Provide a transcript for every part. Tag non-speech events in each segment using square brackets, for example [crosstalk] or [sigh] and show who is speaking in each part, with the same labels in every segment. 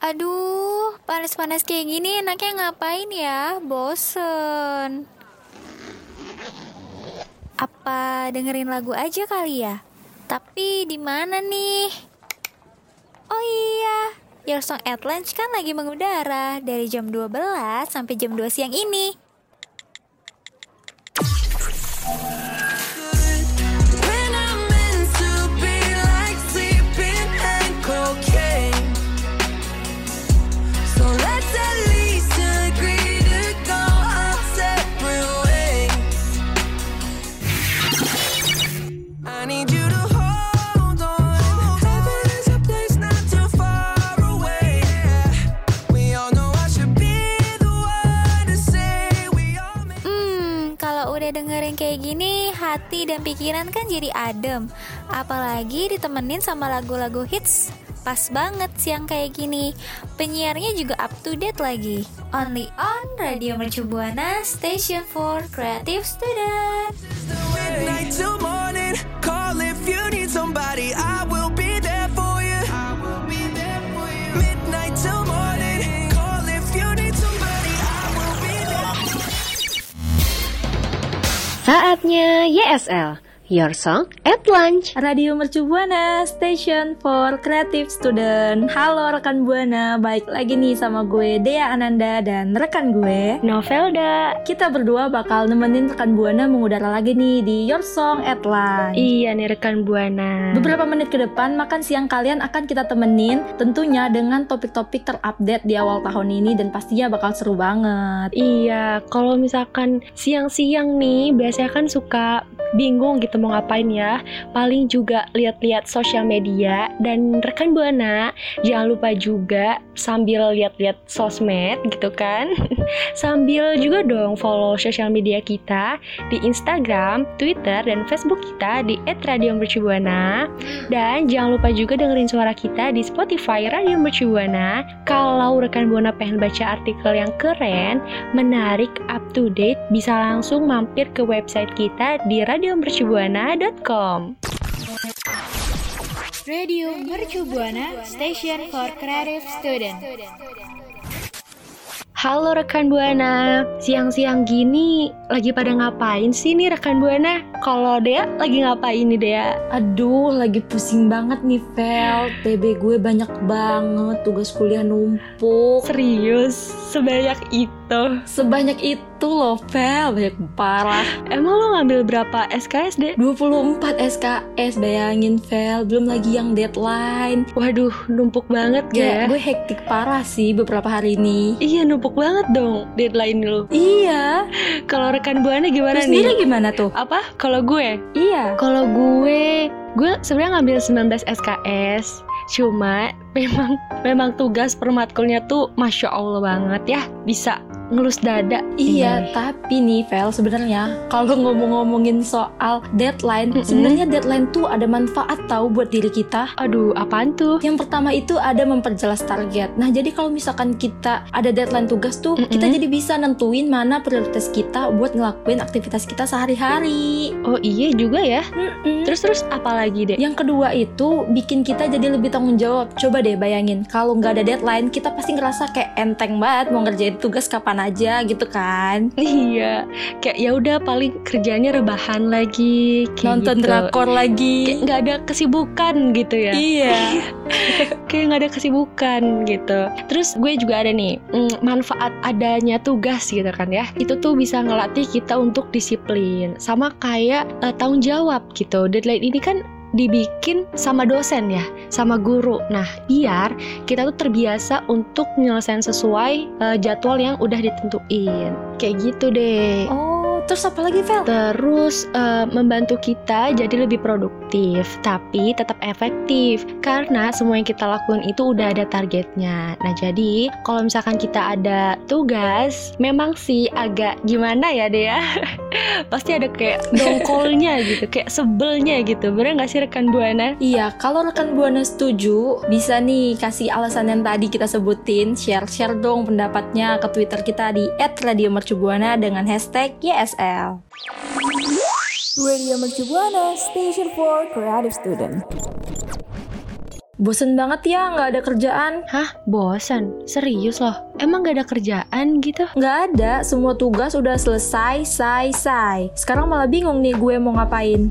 Speaker 1: Aduh, panas-panas kayak gini enaknya ngapain ya? Bosen. Apa dengerin lagu aja kali ya? Tapi di mana nih? Oh iya, Your Song at Lunch kan lagi mengudara dari jam 12 sampai jam 2 siang ini. Dan pikiran kan jadi adem. Apalagi ditemenin sama lagu-lagu hits. Pas banget siang kayak gini. Penyiarnya juga up to date lagi. Only on Radio Mercu Buana, Station for Creative Student.
Speaker 2: Saatnya YSL, Your Song at Lunch.
Speaker 3: Radio Mercu Buana, Station for Creative Student. Halo rekan Buana, baik lagi nih sama gue Dea Ananda dan rekan gue.
Speaker 2: Novelda.
Speaker 3: Kita berdua bakal nemenin rekan Buana mengudara lagi nih di Your Song at Lunch.
Speaker 2: Iya nih rekan Buana.
Speaker 3: Beberapa menit ke depan makan siang kalian akan kita temenin tentunya dengan topik-topik terupdate di awal tahun ini dan pastinya bakal seru banget.
Speaker 2: Iya, kalau misalkan siang-siang nih, biasanya kan suka bingung gitu mau ngapain ya. Paling juga lihat-lihat sosial media dan rekan Buana, jangan lupa juga sambil lihat-lihat sosmed gitu kan. [laughs] sambil juga dong follow sosial media kita di Instagram, Twitter, dan Facebook kita di @radiomercubuana. Dan jangan lupa juga dengerin suara kita di Spotify Radio Mercubuana. Kalau rekan Buana pengen baca artikel yang keren, menarik, up to date, bisa langsung mampir ke website kita di radiomercubuana.com.
Speaker 1: Radio Mercu Buana, Station for Creative Student.
Speaker 2: Halo rekan Buana, siang-siang gini lagi pada ngapain sih nih rekan Buana? Kalau Dea lagi ngapain nih Dea?
Speaker 3: Aduh, lagi pusing banget nih, Vel. TB gue banyak banget, tugas kuliah numpuk.
Speaker 2: Serius, sebanyak itu?
Speaker 3: Sebanyak itu loh, Vel. Banyak parah.
Speaker 2: Emang lo ngambil berapa SKS, Dek?
Speaker 3: 24 SKS, bayangin, Vel. Belum lagi yang deadline.
Speaker 2: Waduh, numpuk banget ya?
Speaker 3: Ya, gue hektik parah sih beberapa hari ini.
Speaker 2: Iya, numpuk banget dong deadline lo.
Speaker 3: Iya.
Speaker 2: Kalau rekan Buana gimana
Speaker 3: Terus sendiri
Speaker 2: nih?
Speaker 3: gimana tuh?
Speaker 2: Apa? Kalau gue?
Speaker 3: Iya.
Speaker 2: Kalau gue, gue sebenarnya ngambil 19 SKS. Cuma memang memang tugas per matkulnya tuh masya Allah banget ya bisa ngelus dada.
Speaker 3: Iya, tapi nih Vel sebenarnya kalau ngomong-ngomongin soal deadline,
Speaker 2: Mm-mm.
Speaker 3: sebenarnya deadline tuh ada manfaat tahu buat diri kita.
Speaker 2: Aduh, apaan tuh?
Speaker 3: Yang pertama itu ada memperjelas target. Nah, jadi kalau misalkan kita ada deadline tugas tuh,
Speaker 2: Mm-mm.
Speaker 3: kita jadi bisa nentuin mana prioritas kita buat ngelakuin aktivitas kita sehari-hari.
Speaker 2: Oh iya juga ya.
Speaker 3: Mm-mm.
Speaker 2: Terus terus apa lagi deh?
Speaker 3: Yang kedua itu bikin kita jadi lebih tanggung jawab. Coba deh bayangin, kalau nggak ada deadline, kita pasti ngerasa kayak enteng banget mau ngerjain tugas kapan aja gitu kan. [laughs]
Speaker 2: Iya, kayak ya udah paling kerjanya rebahan lagi, kayak
Speaker 3: Nonton
Speaker 2: gitu.
Speaker 3: drakor lagi.
Speaker 2: nggak ada kesibukan gitu ya.
Speaker 3: Iya. [laughs]
Speaker 2: kayak nggak ada kesibukan gitu. Terus gue juga ada nih mm, manfaat adanya tugas gitu kan ya. Itu tuh bisa ngelatih kita untuk disiplin, sama kayak eh, tanggung jawab gitu. Deadline ini kan dibikin sama dosen ya, sama guru. Nah, biar kita tuh terbiasa untuk nyelesain sesuai eh, jadwal yang udah ditentuin. Kayak gitu deh.
Speaker 3: Oh, terus apa lagi Vel?
Speaker 2: Terus eh, membantu kita jadi lebih produktif, tapi tetap efektif karena semua yang kita lakuin itu udah ada targetnya. Nah, jadi kalau misalkan kita ada tugas, memang sih agak gimana ya deh ya. [laughs] Pasti ada kayak dongkolnya [laughs] gitu, kayak sebelnya gitu. Bener nggak sih rekan buana?
Speaker 3: Iya, kalau rekan Buana setuju, bisa nih kasih alasan yang tadi kita sebutin, share-share dong pendapatnya ke Twitter kita di @radiomercubuana dengan hashtag YSL.
Speaker 4: Radio Mercu Station for Creative Student.
Speaker 3: Bosen banget ya nggak ada kerjaan.
Speaker 2: Hah, bosan? Serius loh? Emang gak ada kerjaan gitu?
Speaker 3: Nggak ada, semua tugas udah selesai, say, say. Sekarang malah bingung nih gue mau ngapain.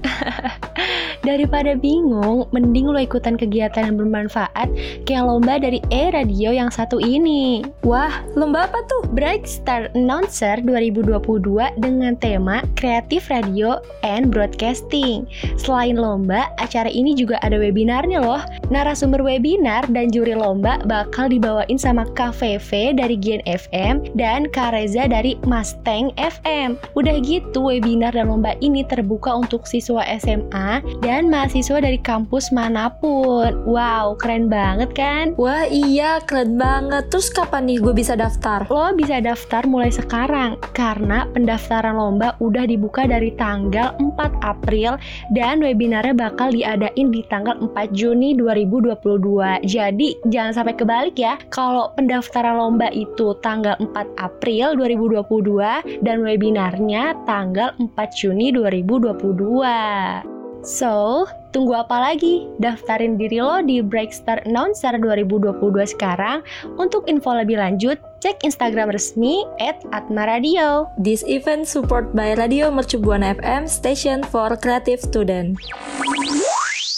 Speaker 3: [laughs]
Speaker 2: Daripada bingung, mending lo ikutan kegiatan yang bermanfaat kayak lomba dari E-Radio yang satu ini.
Speaker 3: Wah, lomba apa tuh?
Speaker 2: Bright Star Announcer 2022 dengan tema Kreatif Radio and Broadcasting. Selain lomba, acara ini juga ada webinarnya loh. Narasumber webinar dan juri lomba bakal dibawain sama KVV dari Gen FM dan Kareza dari Mustang FM. Udah gitu, webinar dan lomba ini terbuka untuk siswa SMA dan mahasiswa dari kampus mana pun. Wow, keren banget kan?
Speaker 3: Wah iya, keren banget. Terus kapan nih gue bisa daftar?
Speaker 2: Lo bisa daftar mulai sekarang karena pendaftaran lomba udah dibuka dari tanggal 4 April dan webinarnya bakal diadain di tanggal 4 Juni 2022. Jadi jangan sampai kebalik ya. Kalau pendaftaran lomba itu tanggal 4 April 2022 dan webinarnya tanggal 4 Juni 2022. So, tunggu apa lagi? Daftarin diri lo di Breakstar Announcer 2022 sekarang. Untuk info lebih lanjut, cek Instagram resmi at Atmaradio.
Speaker 3: This event support by Radio Mercu Buana FM, Station for Creative Student.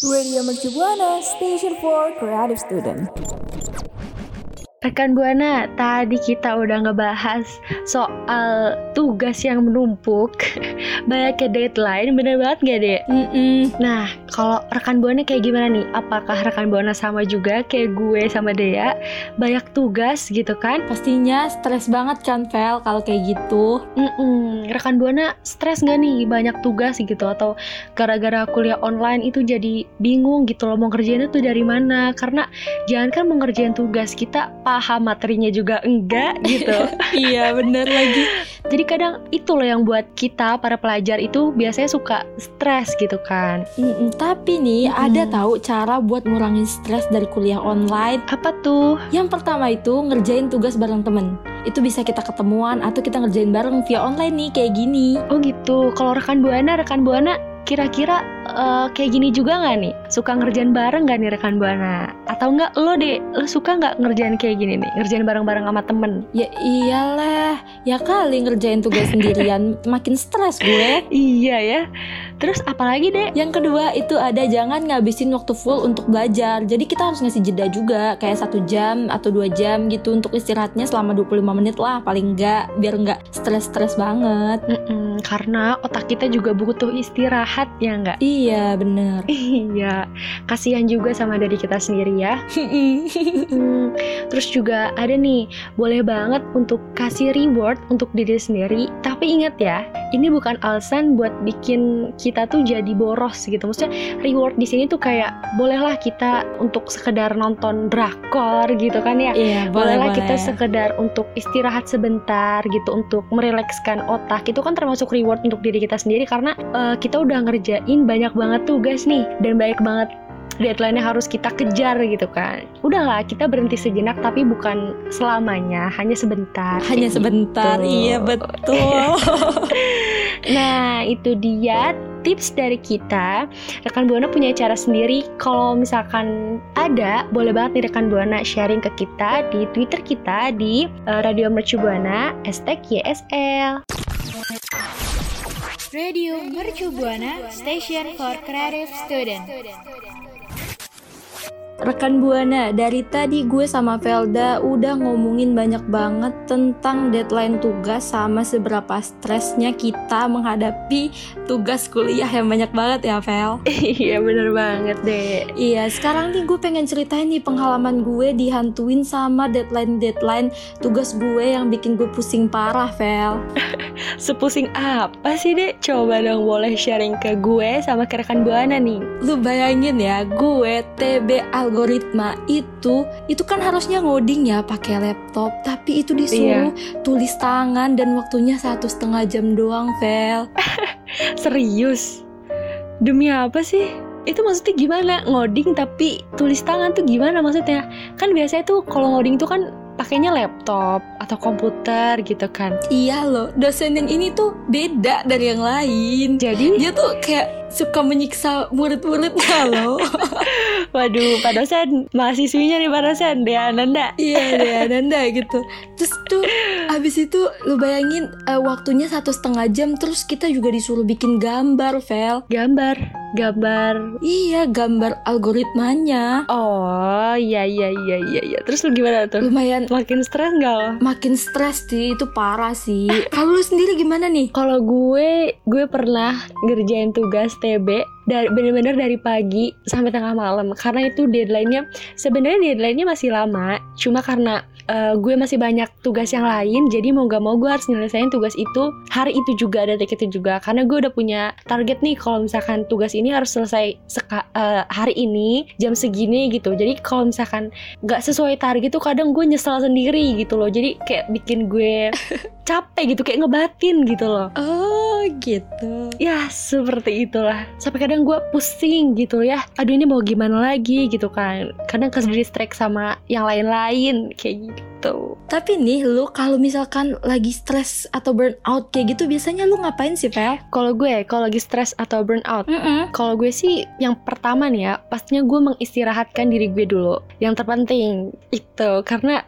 Speaker 4: Radio Mercu Buana, Station for Creative Student.
Speaker 2: Rekan Buana, tadi kita udah ngebahas soal tugas yang menumpuk, [laughs] banyaknya deadline, bener banget gak deh?
Speaker 3: Mm-mm.
Speaker 2: Nah, kalau rekan Buana kayak gimana nih? Apakah rekan Buana sama juga kayak gue sama Dea, banyak tugas gitu kan?
Speaker 3: Pastinya stres banget kan, Vel, kalau kayak gitu.
Speaker 2: Mm-mm. Rekan Buana stres gak nih banyak tugas gitu? Atau gara-gara kuliah online itu jadi bingung gitu loh mau ngerjainnya tuh dari mana? Karena jangan kan mau ngerjain tugas, kita paham materinya juga enggak gitu. [laughs]
Speaker 3: iya, bener lagi.
Speaker 2: Jadi kadang itu loh yang buat kita para pelajar itu biasanya suka stres gitu kan.
Speaker 3: Mm-mm, tapi nih,
Speaker 2: Mm-mm.
Speaker 3: ada tahu cara buat ngurangin stres dari kuliah online.
Speaker 2: Apa tuh?
Speaker 3: Yang pertama itu ngerjain tugas bareng temen. Itu bisa kita ketemuan atau kita ngerjain bareng via online nih, kayak gini.
Speaker 2: Oh gitu. Kalau rekan Buana, rekan Buana kira-kira eh, kayak gini juga nggak nih? Suka ngerjain bareng nggak nih rekan Buana? Atau enggak lo deh, lo suka nggak ngerjain kayak gini nih? Ngerjain bareng-bareng sama temen?
Speaker 3: Ya iyalah, ya kali ngerjain tugas sendirian makin stres gue.
Speaker 2: Iya ya. Terus apalagi deh?
Speaker 3: Yang kedua itu ada jangan ngabisin waktu full untuk belajar. Jadi kita harus ngasih jeda juga, kayak satu jam atau dua jam gitu untuk istirahatnya selama 25 menit lah paling enggak, biar enggak stres-stres banget.
Speaker 2: Mm-mm, karena otak kita juga butuh istirahat ya nggak?
Speaker 3: Iya bener.
Speaker 2: Iya. Kasihan juga sama diri kita sendiri ya. [laughs] Hmm, terus juga ada nih, boleh banget untuk kasih reward untuk diri sendiri. Tapi ingat ya, ini bukan alasan buat bikin kita tuh jadi boros gitu. Maksudnya reward di sini tuh kayak bolehlah kita untuk sekedar nonton drakor gitu kan ya.
Speaker 3: Iya boleh
Speaker 2: Bolehlah
Speaker 3: boleh.
Speaker 2: kita sekedar untuk istirahat sebentar gitu untuk merilekskan otak itu kan termasuk reward untuk diri kita sendiri karena eh, kita udah ngerjain banyak banget tugas nih dan banyak banget deadline-nya harus kita kejar gitu kan. Udahlah kita berhenti sejenak tapi bukan selamanya, hanya sebentar.
Speaker 3: Hanya
Speaker 2: Kayak
Speaker 3: sebentar,
Speaker 2: gitu.
Speaker 3: iya betul. [laughs]
Speaker 2: Nah, itu dia tips dari kita. Rekan Buana punya cara sendiri. Kalau misalkan ada, boleh banget nih rekan Buana sharing ke kita di Twitter kita di eh, Radio Mercu Buana YSL.
Speaker 5: Radio Mercu Buana Station for Creative Student.
Speaker 3: Rekan Buana, dari tadi gue sama Velda udah ngomongin banyak banget tentang deadline tugas sama seberapa stresnya kita menghadapi tugas kuliah yang banyak banget ya Vel. [laughs]
Speaker 2: Iya bener banget deh.
Speaker 3: Iya, sekarang nih gue pengen ceritain nih pengalaman gue dihantuin sama deadline-deadline tugas gue yang bikin gue pusing parah, Vel. [laughs]
Speaker 2: Sepusing apa sih deh? Coba dong boleh sharing ke gue sama ke rekan Buana nih.
Speaker 3: Lu bayangin ya, gue TB algoritma itu itu kan harusnya ngoding ya pakai laptop, tapi itu disuruh tulis tangan dan waktunya satu setengah jam doang, Vel. [laughs]
Speaker 2: Serius? Demi apa sih? Itu maksudnya gimana? Ngoding tapi tulis tangan tuh gimana maksudnya? Kan biasanya tuh kalau ngoding tuh kan pakainya laptop atau komputer gitu kan.
Speaker 3: Iya loh, dosen yang ini tuh beda dari yang lain.
Speaker 2: Jadi
Speaker 3: Dia tuh kayak suka menyiksa murid-muridnya loh. [laughs]
Speaker 2: Waduh, Pak dosen, mahasiswinya nih Pak dosen, dia Nanda.
Speaker 3: Iya deh Nanda gitu Terus tuh abis itu lu bayangin eh, waktunya satu setengah jam Terus kita juga disuruh bikin gambar Vel
Speaker 2: Gambar, gambar.
Speaker 3: Iya gambar algoritmanya
Speaker 2: Oh, iya iya iya iya iya. Terus lu gimana tuh?
Speaker 3: Lumayan
Speaker 2: Makin stres nggak lo?
Speaker 3: makin stres sih itu parah sih Kalau lu sendiri gimana nih?
Speaker 2: Kalau gue, gue pernah ngerjain tugas TB dari bener-bener dari pagi sampai tengah malam. Karena itu deadline-nya sebenarnya deadline-nya masih lama. Cuma karena eh, gue masih banyak tugas yang lain jadi mau gak mau gue harus nyelesain tugas itu hari itu juga detik itu juga. Karena gue udah punya target nih kalau misalkan tugas ini harus selesai seka- eh, hari ini jam segini gitu. Jadi kalau misalkan nggak sesuai target tuh kadang gue nyesel sendiri gitu loh. Jadi kayak bikin gue [laughs] capek gitu kayak ngebatin gitu loh.
Speaker 3: Oh gitu.
Speaker 2: Ya seperti itulah. Sampai kadang gue pusing gitu ya. Aduh ini mau gimana lagi gitu kan. Kadang ke distract sama yang lain-lain kayak gitu
Speaker 3: Tapi nih lu kalau misalkan lagi stres atau burnout kayak gitu Biasanya lu ngapain sih Vel?
Speaker 2: kalau gue kalau lagi stres atau burnout
Speaker 3: Mm-mm.
Speaker 2: kalau gue sih yang pertama nih ya pastinya gue mengistirahatkan diri gue dulu yang terpenting itu karena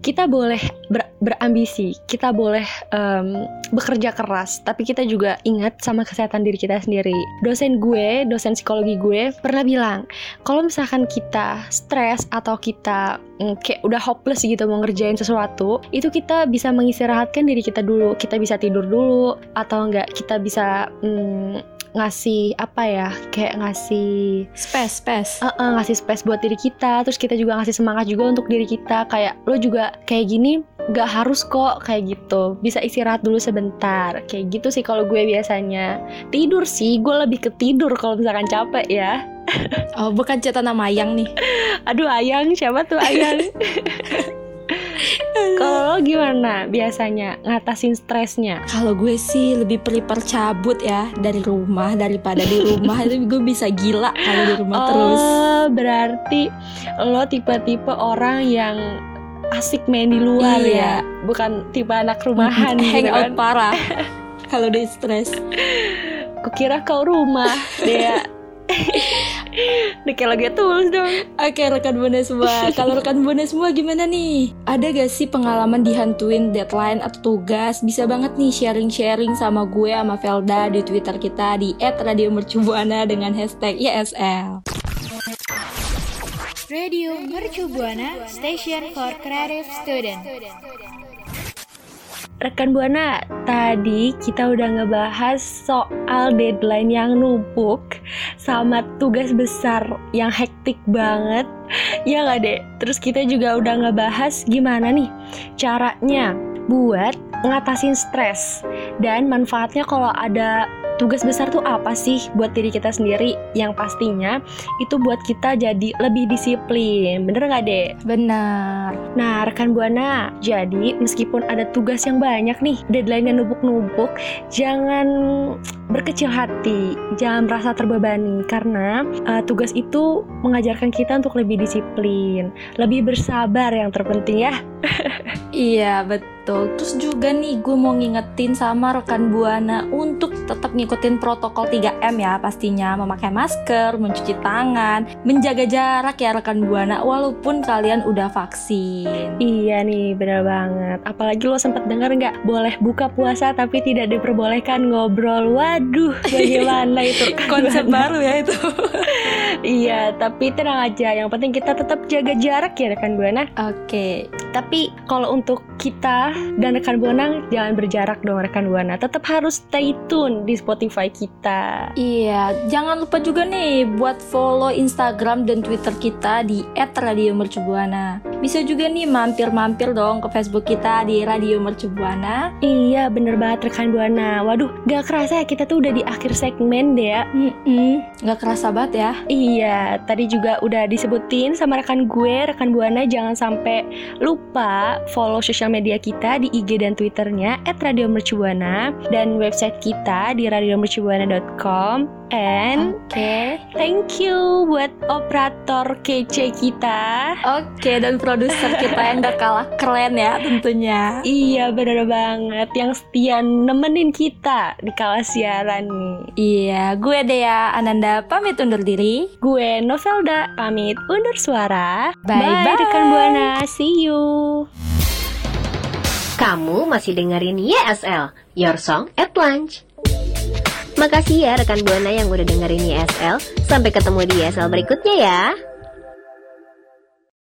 Speaker 2: kita boleh ber- berambisi kita boleh em, bekerja keras tapi kita juga ingat sama kesehatan diri kita sendiri dosen gue dosen psikologi gue pernah bilang kalau misalkan kita stres atau kita mm, kayak udah hopeless gitu mau ngerjain sesuatu itu kita bisa mengistirahatkan diri kita dulu. Kita bisa tidur dulu atau enggak kita bisa mm, ngasih apa ya kayak ngasih
Speaker 3: Space, space.
Speaker 2: Eh, eh, ngasih space buat diri kita terus kita juga ngasih semangat juga untuk diri kita. Kayak lo juga kayak gini gak harus kok kayak gitu. Bisa istirahat dulu sebentar. Kayak gitu sih kalau gue biasanya. Tidur sih gue lebih ke tidur kalau misalkan capek ya.
Speaker 3: Oh bukan cerita nama Ayang nih. [laughs]
Speaker 2: Aduh ayang. Siapa tuh ayang [laughs] kalau lo gimana biasanya ngatasin stresnya
Speaker 3: Kalau gue sih lebih prefer cabut ya dari rumah daripada di rumah [laughs] itu gue bisa gila kalau di rumah terus.
Speaker 2: Oh, berarti lo tipe-tipe orang yang asik main di luar
Speaker 3: Iya.
Speaker 2: ya, bukan tipe anak rumahan gitu kan.
Speaker 3: parah [laughs] kalau udah stres.
Speaker 2: Kukira kau rumah, dia. [laughs] [laughs] Dia kayak lagi tulus dong.
Speaker 3: Oke rekan buana semua, [laughs] kalau rekan buana semua gimana nih? Ada gak sih pengalaman dihantuin deadline atau tugas? Bisa banget nih sharing-sharing sama gue sama Velda di Twitter kita di @radiomercubuana dengan hashtag YSL.
Speaker 5: Radio Mercu Buana Station for Creative Student.
Speaker 2: Rekan Buana, tadi kita udah ngebahas soal deadline yang numpuk sama tugas besar yang hektik banget. Ya nggak deh? Terus kita juga udah ngebahas gimana nih caranya buat ngatasin stres dan manfaatnya kalau ada tugas besar tuh apa sih buat diri kita sendiri yang pastinya itu buat kita jadi lebih disiplin bener nggak deh
Speaker 3: Benar.
Speaker 2: Nah, rekan Buana, jadi meskipun ada tugas yang banyak nih, deadline-nya numpuk-numpuk, jangan berkecil hati, jangan merasa terbebani karena uh, tugas itu mengajarkan kita untuk lebih disiplin, lebih bersabar yang terpenting ya. [laughs]
Speaker 3: Iya betul. Terus juga nih gue mau ngingetin sama rekan buana untuk tetap ngikutin protokol 3M ya pastinya memakai masker, mencuci tangan, menjaga jarak ya rekan buana walaupun kalian udah vaksin.
Speaker 2: Iya nih, bener banget. Apalagi lo sempat dengar nggak boleh buka puasa tapi tidak diperbolehkan ngobrol. Waduh, bagaimana itu [laughs]
Speaker 3: Konsep
Speaker 2: Buana?
Speaker 3: baru ya itu. [laughs]
Speaker 2: Iya, tapi tenang aja. Yang penting kita tetap jaga jarak ya rekan Buana.
Speaker 3: Oke.
Speaker 2: Tapi kalau untuk kita dan rekan Buana jangan berjarak dong rekan Buana. Tetap harus stay tune di Spotify kita.
Speaker 3: Iya, jangan lupa juga nih buat follow Instagram dan Twitter kita di @radiomercubuana. Bisa juga nih mampir-mampir dong ke Facebook kita di Radio Mercubuana.
Speaker 2: Iya, bener banget rekan Buana. Waduh, gak kerasa ya kita tuh udah di akhir segmen deh ya.
Speaker 3: Mm-mm, nggak kerasa banget ya.
Speaker 2: Iya, tadi juga udah disebutin sama rekan gue, rekan Buana jangan sampai lupa follow sosial media kita di IG dan Twitternya @radiomercubuana dan website kita di radiomercubuana.com and
Speaker 3: Oke.
Speaker 2: thank you buat operator kece kita.
Speaker 3: Oke, dan produser kita yang gak kalah keren ya tentunya.
Speaker 2: Iya bener banget yang setia nemenin kita di kala siaran nih.
Speaker 3: Iya, gue Dea Ananda pamit undur diri.
Speaker 2: Gue Novelda pamit undur suara.
Speaker 3: Bye-bye.
Speaker 2: rekan Buana, see you.
Speaker 6: Kamu masih dengerin YSL, Your Song at Lunch. Makasih ya rekan Buana yang udah dengerin YSL. Sampai ketemu di YSL berikutnya ya.